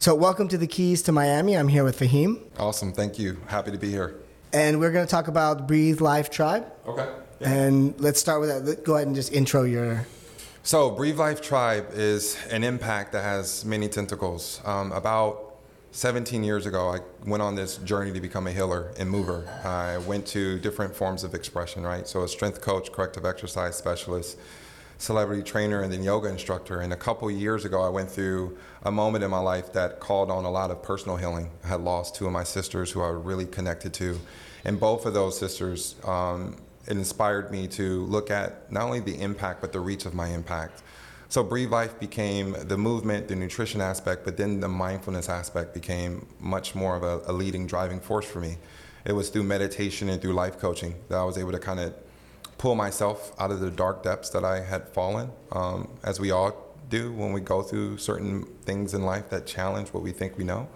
So, welcome to the Keys to Miami. I'm here with Faheem, Awesome. Thank you. Happy to be here. and we're going to talk about Breathe Life Tribe. Okay. And let's start with that. Let- Go ahead and just intro your. So, Breathe Life Tribe is an impact that has many tentacles. Um, about 17 years ago, I went on this journey to become a healer and mover. I went to different forms of expression, right? So, a strength coach, corrective exercise specialist, celebrity trainer, and then yoga instructor. And a couple years ago, I went through a moment in my life that called on a lot of personal healing. I had lost two of my sisters who I really connected to. And both of those sisters, um, it inspired me to look at not only the impact, but the reach of my impact. So Breathe Life became the movement, the nutrition aspect, but then the mindfulness aspect became much more of a, a leading driving force for me. It was through meditation and through life coaching that I was able to kind of pull myself out of the dark depths that I had fallen, um, as we all do when we go through certain things in life that challenge what we think we know.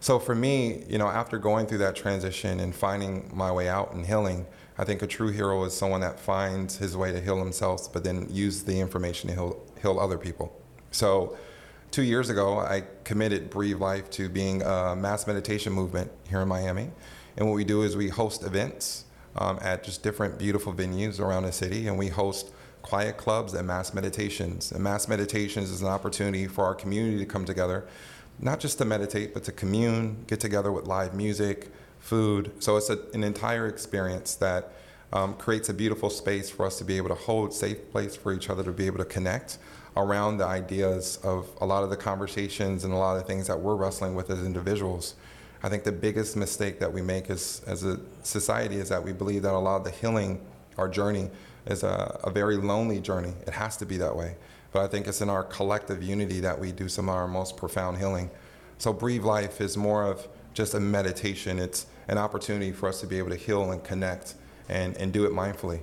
So for me, you know, after going through that transition and finding my way out and healing, I think a true hero is someone that finds his way to heal himself, but then use the information to heal, heal other people. So two years ago, I committed Breathe Life to being a mass meditation movement here in Miami. And what we do is we host events um, at just different beautiful venues around the city, and we host quiet clubs and mass meditations. And mass meditations is an opportunity for our community to come together, not just to meditate, but to commune, get together with live music, food. So it's a, an entire experience that um, creates a beautiful space for us to be able to hold safe place for each other to be able to connect around the ideas of a lot of the conversations and a lot of the things that we're wrestling with as individuals. I think the biggest mistake that we make as, as a society is that we believe that a lot of the healing, our journey, is a, a very lonely journey. It has to be that way. But I think it's in our collective unity that we do some of our most profound healing. So, Breathe Life is more of just a meditation, it's an opportunity for us to be able to heal and connect and, and do it mindfully.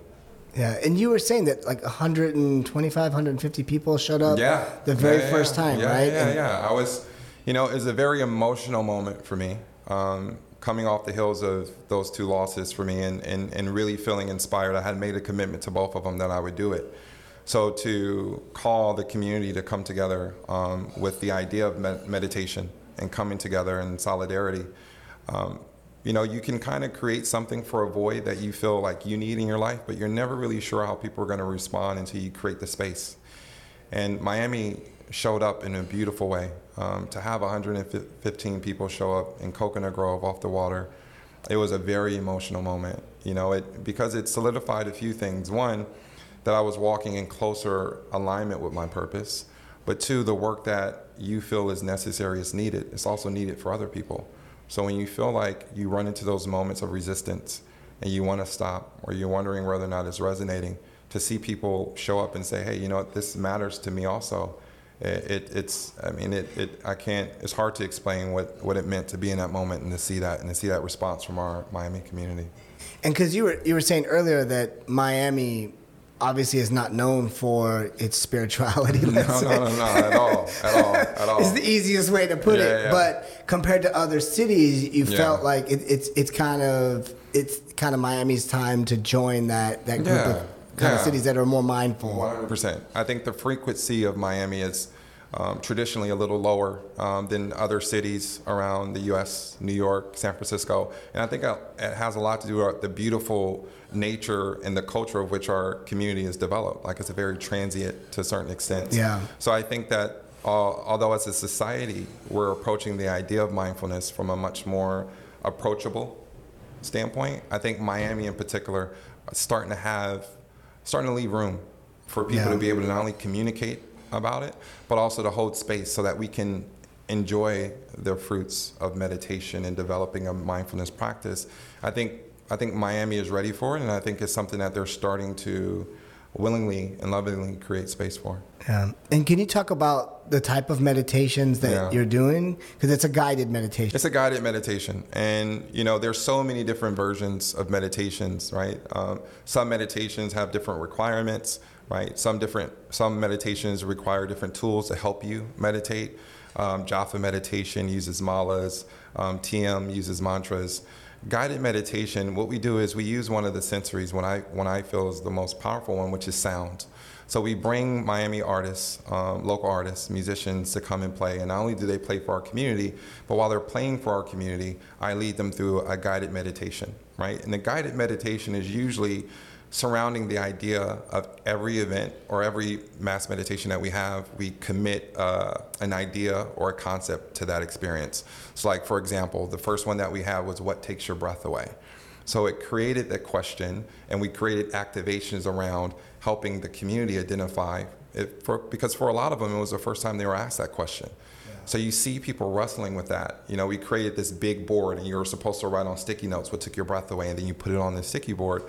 Yeah, and you were saying that like 125, 150 people showed up Yeah. the very Yeah, first time, yeah, right? Yeah, And- yeah. I was, you know, it was a very emotional moment for me. Um, coming off the hills of those two losses for me and, and, and really feeling inspired. I had made a commitment to both of them that I would do it. So to call the community to come together um, with the idea of med- meditation and coming together in solidarity, um, you know, you can kind of create something for a void that you feel like you need in your life, but you're never really sure how people are going to respond until you create the space. And Miami showed up in a beautiful way. Um, to have 115 people show up in Coconut Grove off the water, it was a very emotional moment. You know, it because it solidified a few things. One, that I was walking in closer alignment with my purpose. But two, the work that you feel is necessary is needed. It's also needed for other people. So when you feel like you run into those moments of resistance and you want to stop or you're wondering whether or not it's resonating, to see people show up and say, hey, you know what, this matters to me also. It, it, it's, I mean, it, it, I can't, it's hard to explain what, what it meant to be in that moment and to see that and to see that response from our Miami community. And because you were you were saying earlier that Miami obviously is not known for its spirituality. No, no, no, no, at all, at all, at all. It's the easiest way to put Yeah, it. yeah. But compared to other cities, you Yeah. felt like it, it's it's kind of it's kind of Miami's time to join that that group Yeah, of kind of cities that are more mindful. 100%. I think the frequency of Miami is um, traditionally a little lower um, than other cities around the U.S., New York, San Francisco. And I think uh, it has a lot to do with the beautiful nature and the culture of which our community is developed. Like it's a very transient to a certain extent. Yeah. So I think that uh, although as a society we're approaching the idea of mindfulness from a much more approachable standpoint, I think Miami in particular is starting to have starting to leave room for people Yeah. to be able to not only communicate about it, but also to hold space so that we can enjoy the fruits of meditation and developing a mindfulness practice. I think I think Miami is ready for it, and I think it's something that they're starting to willingly and lovingly create space for. Yeah. And can you talk about the type of meditations that Yeah. you're doing? Because it's a guided meditation. It's a guided meditation, and you know there's so many different versions of meditations, right? Um, some meditations have different requirements, right? Some different some meditations require different tools to help you meditate. Um, Japa meditation uses malas, um, TM uses mantras, Guided meditation, what we do is we use one of the sensories when I, when I feel is the most powerful one, which is sound. So we bring Miami artists, um, local artists, musicians to come and play. And not only do they play for our community, but while they're playing for our community, I lead them through a guided meditation, right? And the guided meditation is usually surrounding the idea of every event or every mass meditation that we have, we commit uh, an idea or a concept to that experience. So, like for example, the first one that we had was what takes your breath away. So it created that question, and we created activations around helping the community identify it for, because for a lot of them, it was the first time they were asked that question. So you see people wrestling with that. You know, we created this big board, and you were supposed to write on sticky notes what took your breath away, and then you put it on the sticky board.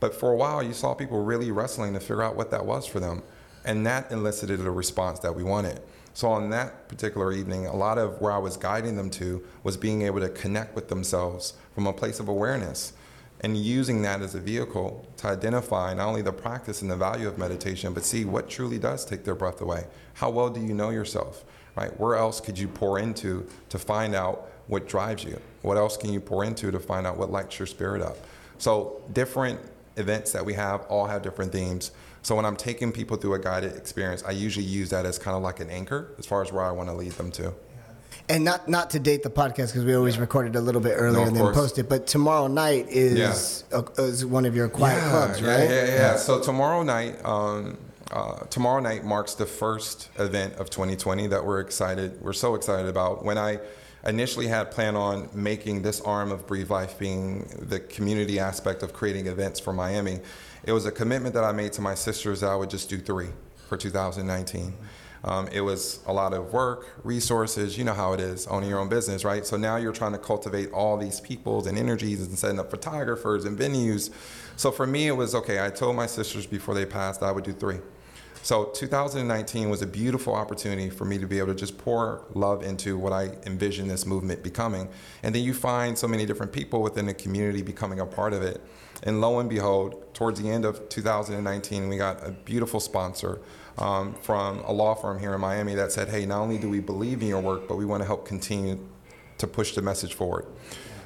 But for a while, you saw people really wrestling to figure out what that was for them, and that elicited a response that we wanted. So on that particular evening, a lot of where I was guiding them to was being able to connect with themselves from a place of awareness and using that as a vehicle to identify not only the practice and the value of meditation, but see what truly does take their breath away. How well do you know yourself? Right? Where else could you pour into to find out what drives you? What else can you pour into to find out what lights your spirit up? So different events that we have all have different themes. So when I'm taking people through a guided experience, I usually use that as kind of like an anchor as far as where I want to lead them to. And not not to date the podcast because we always record it a little bit earlier no, and then post it. But tomorrow night is yeah. a, is one of your quiet yeah, clubs, right? Yeah, yeah, yeah. So tomorrow night, um, uh, tomorrow night marks the first event of 2020 that we're excited. We're so excited about. When I initially had planned on making this arm of Breathe Life being the community aspect of creating events for Miami, it was a commitment that I made to my sisters that I would just do three for 2019. Um, it was a lot of work, resources. You know how it is owning your own business, right? So now you're trying to cultivate all these peoples and energies and setting up photographers and venues. So for me, it was okay. I told my sisters before they passed I would do three. So 2019 was a beautiful opportunity for me to be able to just pour love into what I envision this movement becoming. And then you find so many different people within the community becoming a part of it. And lo and behold, towards the end of 2019, we got a beautiful sponsor um, from a law firm here in Miami that said, hey, not only do we believe in your work, but we want to help continue to push the message forward.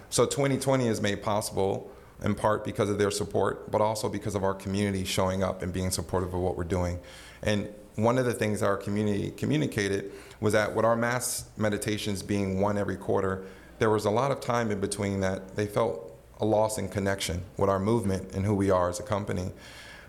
So 2020 is made possible in part because of their support, but also because of our community showing up and being supportive of what we're doing. And one of the things our community communicated was that with our mass meditations being one every quarter, there was a lot of time in between that they felt a loss in connection with our movement and who we are as a company.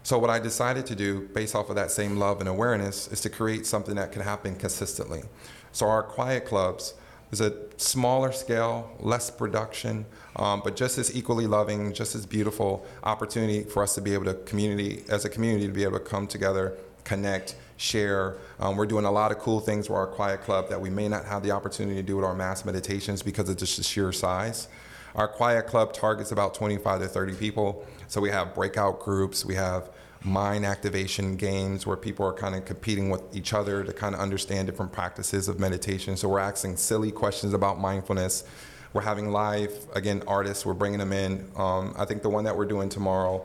So what I decided to do, based off of that same love and awareness, is to create something that can happen consistently. So our quiet clubs is a smaller scale, less production, um, but just as equally loving, just as beautiful opportunity for us to be able to community as a community to be able to come together, connect, share. Um, we're doing a lot of cool things with our quiet club that we may not have the opportunity to do with our mass meditations because of just the sheer size. Our quiet club targets about 25 to 30 people. So we have breakout groups, we have mind activation games where people are kind of competing with each other to kind of understand different practices of meditation. So we're asking silly questions about mindfulness. We're having live, again, artists, we're bringing them in. Um, I think the one that we're doing tomorrow,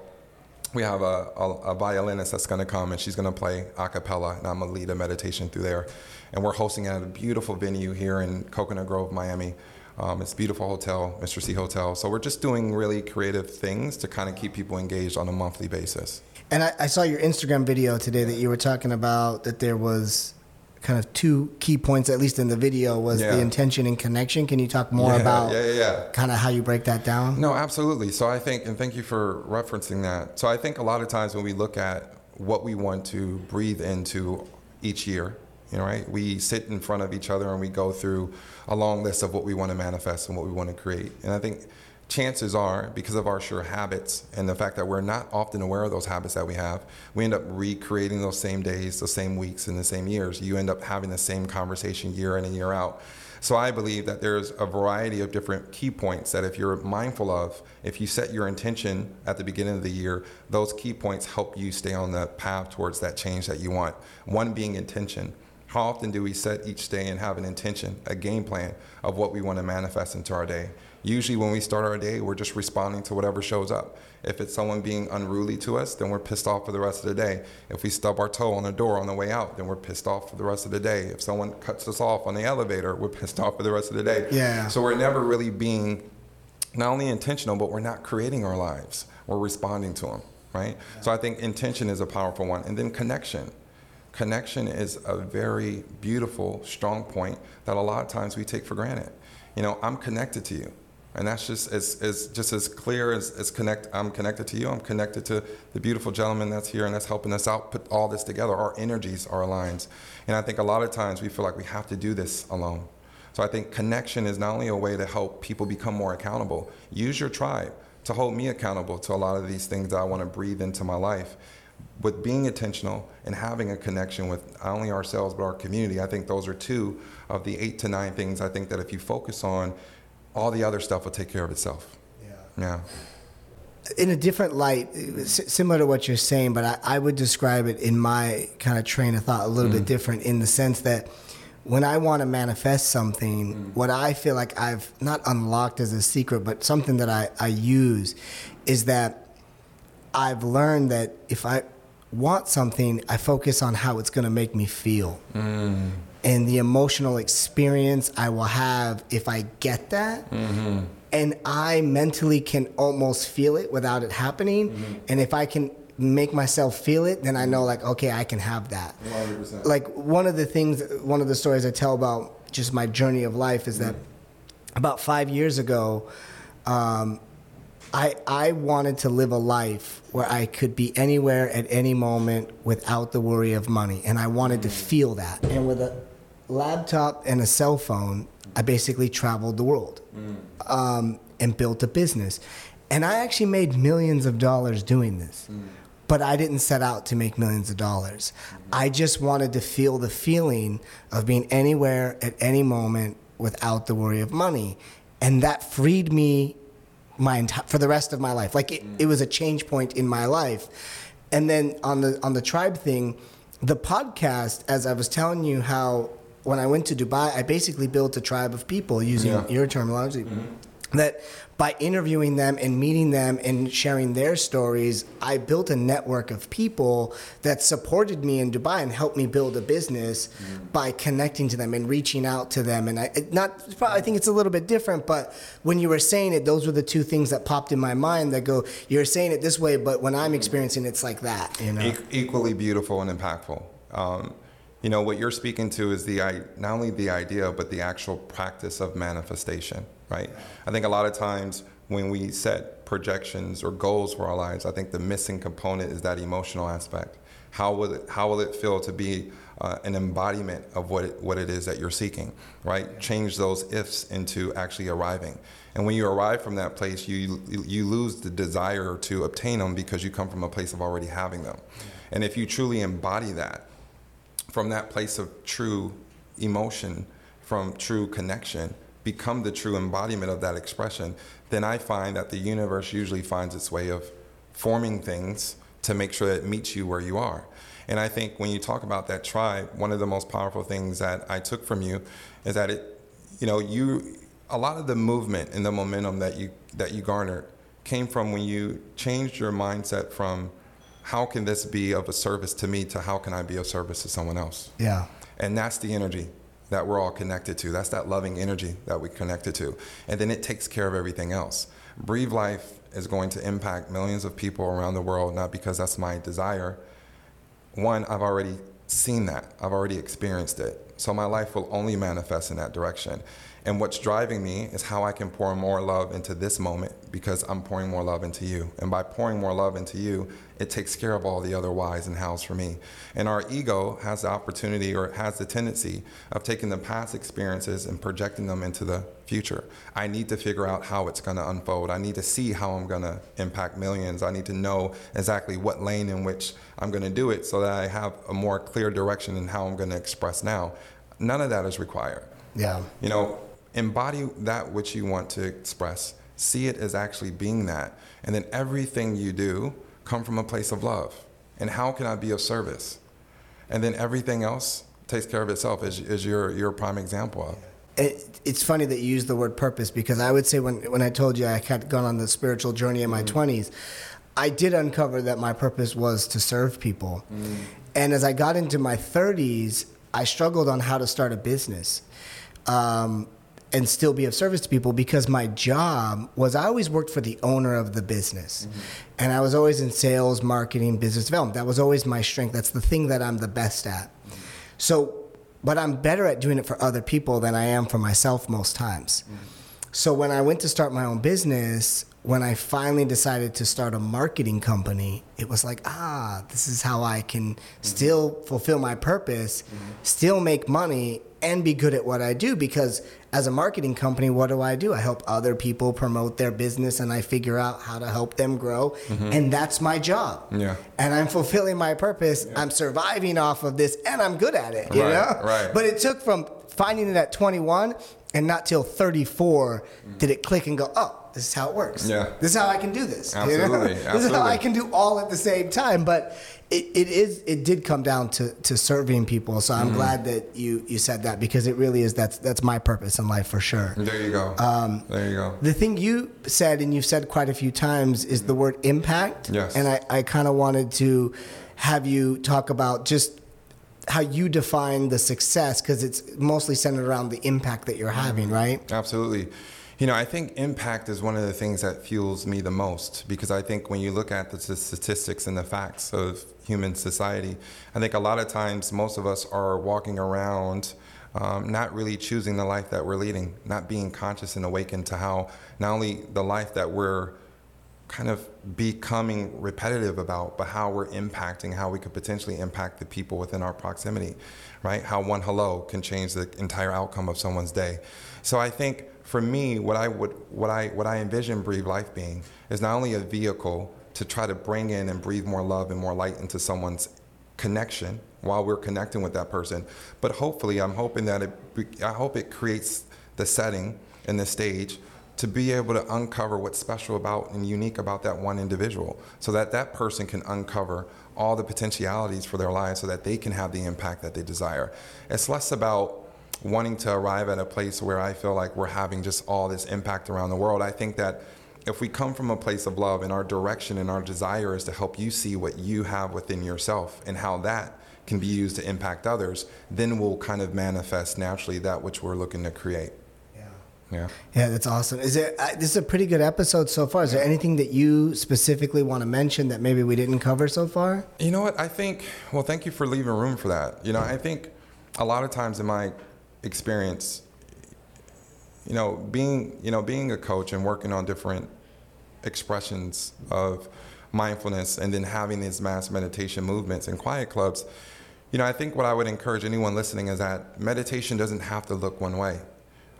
we have a, a, a violinist that's going to come and she's going to play a cappella, and I'm going to lead a meditation through there. And we're hosting at a beautiful venue here in Coconut Grove, Miami. Um, it's beautiful hotel, Mr. C Hotel. So we're just doing really creative things to kind of keep people engaged on a monthly basis. And I, I, saw your Instagram video today that you were talking about that there was kind of two key points, at least in the video, was yeah. the intention and connection. Can you talk more yeah, about yeah, yeah, kind of how you break that down? No, absolutely. So I think, and thank you for referencing that. So I think a lot of times when we look at what we want to breathe into each year, you know, right? We sit in front of each other and we go through a long list of what we want to manifest and what we want to create. And I think chances are, because of our sure habits and the fact that we're not often aware of those habits that we have, we end up recreating those same days, those same weeks, and the same years. You end up having the same conversation year in and year out. So I believe that there's a variety of different key points that if you're mindful of, if you set your intention at the beginning of the year, those key points help you stay on the path towards that change that you want. One being intention. How often do we set each day and have an intention, a game plan of what we want to manifest into our day? Usually, when we start our day, we're just responding to whatever shows up. If it's someone being unruly to us, then we're pissed off for the rest of the day. If we stub our toe on the door on the way out, then we're pissed off for the rest of the day. If someone cuts us off on the elevator, we're pissed off for the rest of the day. Yeah. So we're never really being not only intentional, but we're not creating our lives. We're responding to them, right? Yeah. So I think intention is a powerful one. And then connection. Connection is a very beautiful, strong point that a lot of times we take for granted. You know, I'm connected to you. And that's just as, as just as clear as, as connect. I'm connected to you. I'm connected to the beautiful gentleman that's here and that's helping us out. Put all this together. Our energies are aligned. And I think a lot of times we feel like we have to do this alone. So I think connection is not only a way to help people become more accountable. Use your tribe to hold me accountable to a lot of these things that I want to breathe into my life. With being intentional and having a connection with not only ourselves but our community, I think those are two of the eight to nine things I think that if you focus on, all the other stuff will take care of itself. Yeah. Yeah. In a different light, similar to what you're saying, but I, I would describe it in my kind of train of thought a little mm. bit different in the sense that when I want to manifest something, mm. what I feel like I've not unlocked as a secret, but something that I, I use is that I've learned that if I want something, I focus on how it's going to make me feel. Mm and the emotional experience I will have if I get that. Mm-hmm. And I mentally can almost feel it without it happening. Mm-hmm. And if I can make myself feel it, then I know, like, okay, I can have that. 100%. Like, one of the things, one of the stories I tell about just my journey of life is that mm-hmm. about five years ago, um, I, I wanted to live a life where I could be anywhere at any moment without the worry of money. And I wanted to mm. feel that. And with a, laptop and a cell phone, I basically traveled the world mm. um, and built a business. And I actually made millions of dollars doing this. Mm. But I didn't set out to make millions of dollars. Mm-hmm. I just wanted to feel the feeling of being anywhere at any moment without the worry of money. And that freed me my enti- for the rest of my life. Like it, mm. it was a change point in my life. And then on the on the tribe thing, the podcast, as I was telling you how when I went to Dubai, I basically built a tribe of people using yeah. your terminology. Mm-hmm. That by interviewing them and meeting them and sharing their stories, I built a network of people that supported me in Dubai and helped me build a business mm. by connecting to them and reaching out to them. And I not I think it's a little bit different, but when you were saying it, those were the two things that popped in my mind that go, you're saying it this way, but when I'm experiencing it, it's like that. You know, e- equally beautiful and impactful. Um, you know what you're speaking to is the not only the idea but the actual practice of manifestation right? I think a lot of times when we set projections or goals for our lives i think the missing component is that emotional aspect. How will it how will it feel to be uh, an embodiment of what it, what it is that you're seeking right? Change those ifs into actually arriving. And when you arrive from that place you you lose the desire to obtain them because you come from a place of already having them. And if you truly embody that from that place of true emotion, from true connection, become the true embodiment of that expression, then I find that the universe usually finds its way of forming things to make sure that it meets you where you are. And I think when you talk about that tribe, one of the most powerful things that I took from you is that it, you know, you, a lot of the movement and the momentum that you that you garnered came from when you changed your mindset from how can this be of a service to me to how can I be of service to someone else? Yeah. And that's the energy that we're all connected to. That's that loving energy that we connected to. And then it takes care of everything else. Breathe Life is going to impact millions of people around the world, not because that's my desire. One, I've already seen that, I've already experienced it. So my life will only manifest in that direction. And what's driving me is how I can pour more love into this moment because I'm pouring more love into you. And by pouring more love into you, it takes care of all the other whys and hows for me. And our ego has the opportunity or has the tendency of taking the past experiences and projecting them into the future. I need to figure out how it's going to unfold. I need to see how I'm going to impact millions. I need to know exactly what lane in which I'm going to do it so that I have a more clear direction in how I'm going to express now. None of that is required. Yeah. You know, embody that which you want to express. See it as actually being that. And then everything you do come from a place of love. And how can I be of service? And then everything else takes care of itself, as, as your, your prime example of. It, it's funny that you use the word purpose because I would say when, when I told you I had gone on the spiritual journey in my mm 20s, I did uncover that my purpose was to serve people. Mm. And as I got into my 30s, I struggled on how to start a business. Um, and still be of service to people because my job was I always worked for the owner of the business. Mm-hmm. And I was always in sales, marketing, business development. That was always my strength. That's the thing that I'm the best at. Mm-hmm. So, but I'm better at doing it for other people than I am for myself most times. Mm-hmm. So when I went to start my own business, when I finally decided to start a marketing company, it was like, ah, this is how I can mm-hmm. still fulfill my purpose, mm-hmm. still make money, and be good at what I do. Because as a marketing company, what do I do? I help other people promote their business and I figure out how to help them grow. Mm-hmm. And that's my job. Yeah. And I'm fulfilling my purpose. Yeah. I'm surviving off of this and I'm good at it. You right, know? Right. But it took from finding it at 21 and not till 34 mm. did it click and go, oh, this is how it works. Yeah. This is how I can do this. Absolutely. You know? Absolutely. This is how I can do all at the same time. But it, it is it did come down to, to serving people. So I'm mm-hmm. glad that you, you said that because it really is that's that's my purpose in life for sure. There you go. Um, there you go. The thing you said and you've said quite a few times is the word impact. Yes. And I, I kind of wanted to have you talk about just how you define the success because it's mostly centered around the impact that you're having, right? Absolutely. You know, I think impact is one of the things that fuels me the most because I think when you look at the statistics and the facts of human society, I think a lot of times most of us are walking around um, not really choosing the life that we're leading, not being conscious and awakened to how not only the life that we're kind of becoming repetitive about, but how we're impacting, how we could potentially impact the people within our proximity, right? How one hello can change the entire outcome of someone's day. So I think for me, what I would, what I, what I envision Breathe Life being is not only a vehicle to try to bring in and breathe more love and more light into someone's connection while we're connecting with that person, but hopefully, I'm hoping that it, I hope it creates the setting and the stage to be able to uncover what's special about and unique about that one individual so that that person can uncover all the potentialities for their lives so that they can have the impact that they desire. It's less about wanting to arrive at a place where I feel like we're having just all this impact around the world. I think that if we come from a place of love and our direction and our desire is to help you see what you have within yourself and how that can be used to impact others, then we'll kind of manifest naturally that which we're looking to create. Yeah. Yeah. Yeah, that's awesome. Is it? Uh, this is a pretty good episode so far. Is there anything that you specifically want to mention that maybe we didn't cover so far? You know what? I think. Well, thank you for leaving room for that. You know, I think a lot of times in my experience, you know, being you know being a coach and working on different expressions of mindfulness, and then having these mass meditation movements and quiet clubs. You know, I think what I would encourage anyone listening is that meditation doesn't have to look one way.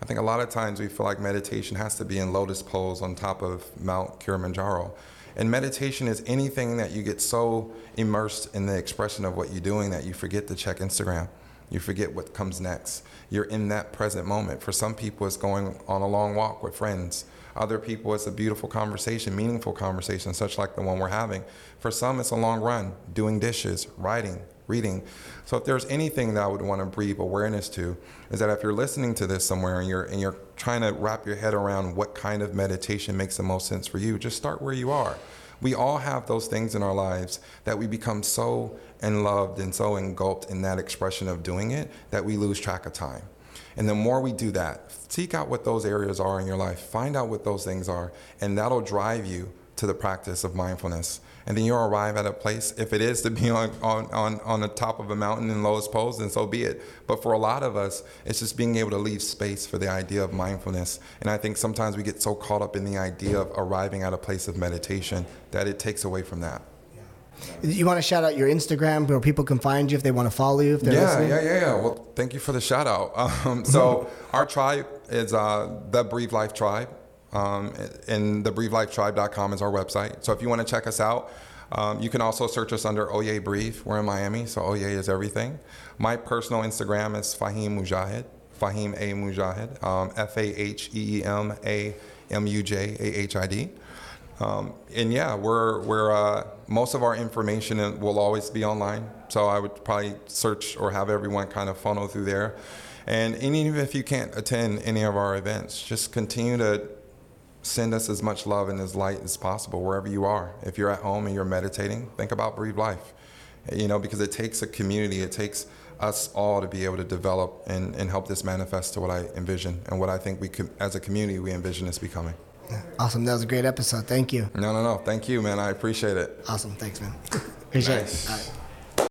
I think a lot of times we feel like meditation has to be in lotus pose on top of Mount Kilimanjaro. And meditation is anything that you get so immersed in the expression of what you're doing that you forget to check Instagram. You forget what comes next. You're in that present moment. For some people, it's going on a long walk with friends. Other people, it's a beautiful conversation, meaningful conversation, such like the one we're having. For some, it's a long run, doing dishes, writing, reading. So if there's anything that I would want to breathe awareness to, is that if you're listening to this somewhere and you're and you're trying to wrap your head around what kind of meditation makes the most sense for you, just start where you are. We all have those things in our lives that we become so and loved and so engulfed in that expression of doing it that we lose track of time. And the more we do that, seek out what those areas are in your life, find out what those things are, and that'll drive you to the practice of mindfulness. And then you'll arrive at a place, if it is to be on, on, on, on the top of a mountain in lotus pose, then so be it. But for a lot of us, it's just being able to leave space for the idea of mindfulness. And I think sometimes we get so caught up in the idea of arriving at a place of meditation that it takes away from that. You want to shout out your Instagram where people can find you if they want to follow you? If they're yeah, listening? yeah, yeah, yeah. Well, thank you for the shout out. Um, so our tribe is uh, the Breathe Life Tribe. Um, and the breathelifetribe.com is our website. So if you want to check us out, um, you can also search us under Oye Breathe. We're in Miami, so Oye is everything. My personal Instagram is Faheem Mujahid, Faheem A Mujahid, um, F A H E E M A M U J A H I D. Um, and yeah, we're, we're uh, most of our information will always be online. So I would probably search or have everyone kind of funnel through there. And even if you can't attend any of our events, just continue to send us as much love and as light as possible wherever you are. If you're at home and you're meditating, think about Breathe Life. You know, because it takes a community, it takes us all to be able to develop and, and help this manifest to what I envision and what I think we could, as a community, we envision this becoming. Awesome. That was a great episode. Thank you. No, no, no. Thank you, man. I appreciate it. Awesome. Thanks, man. Appreciate Nice. it. All right.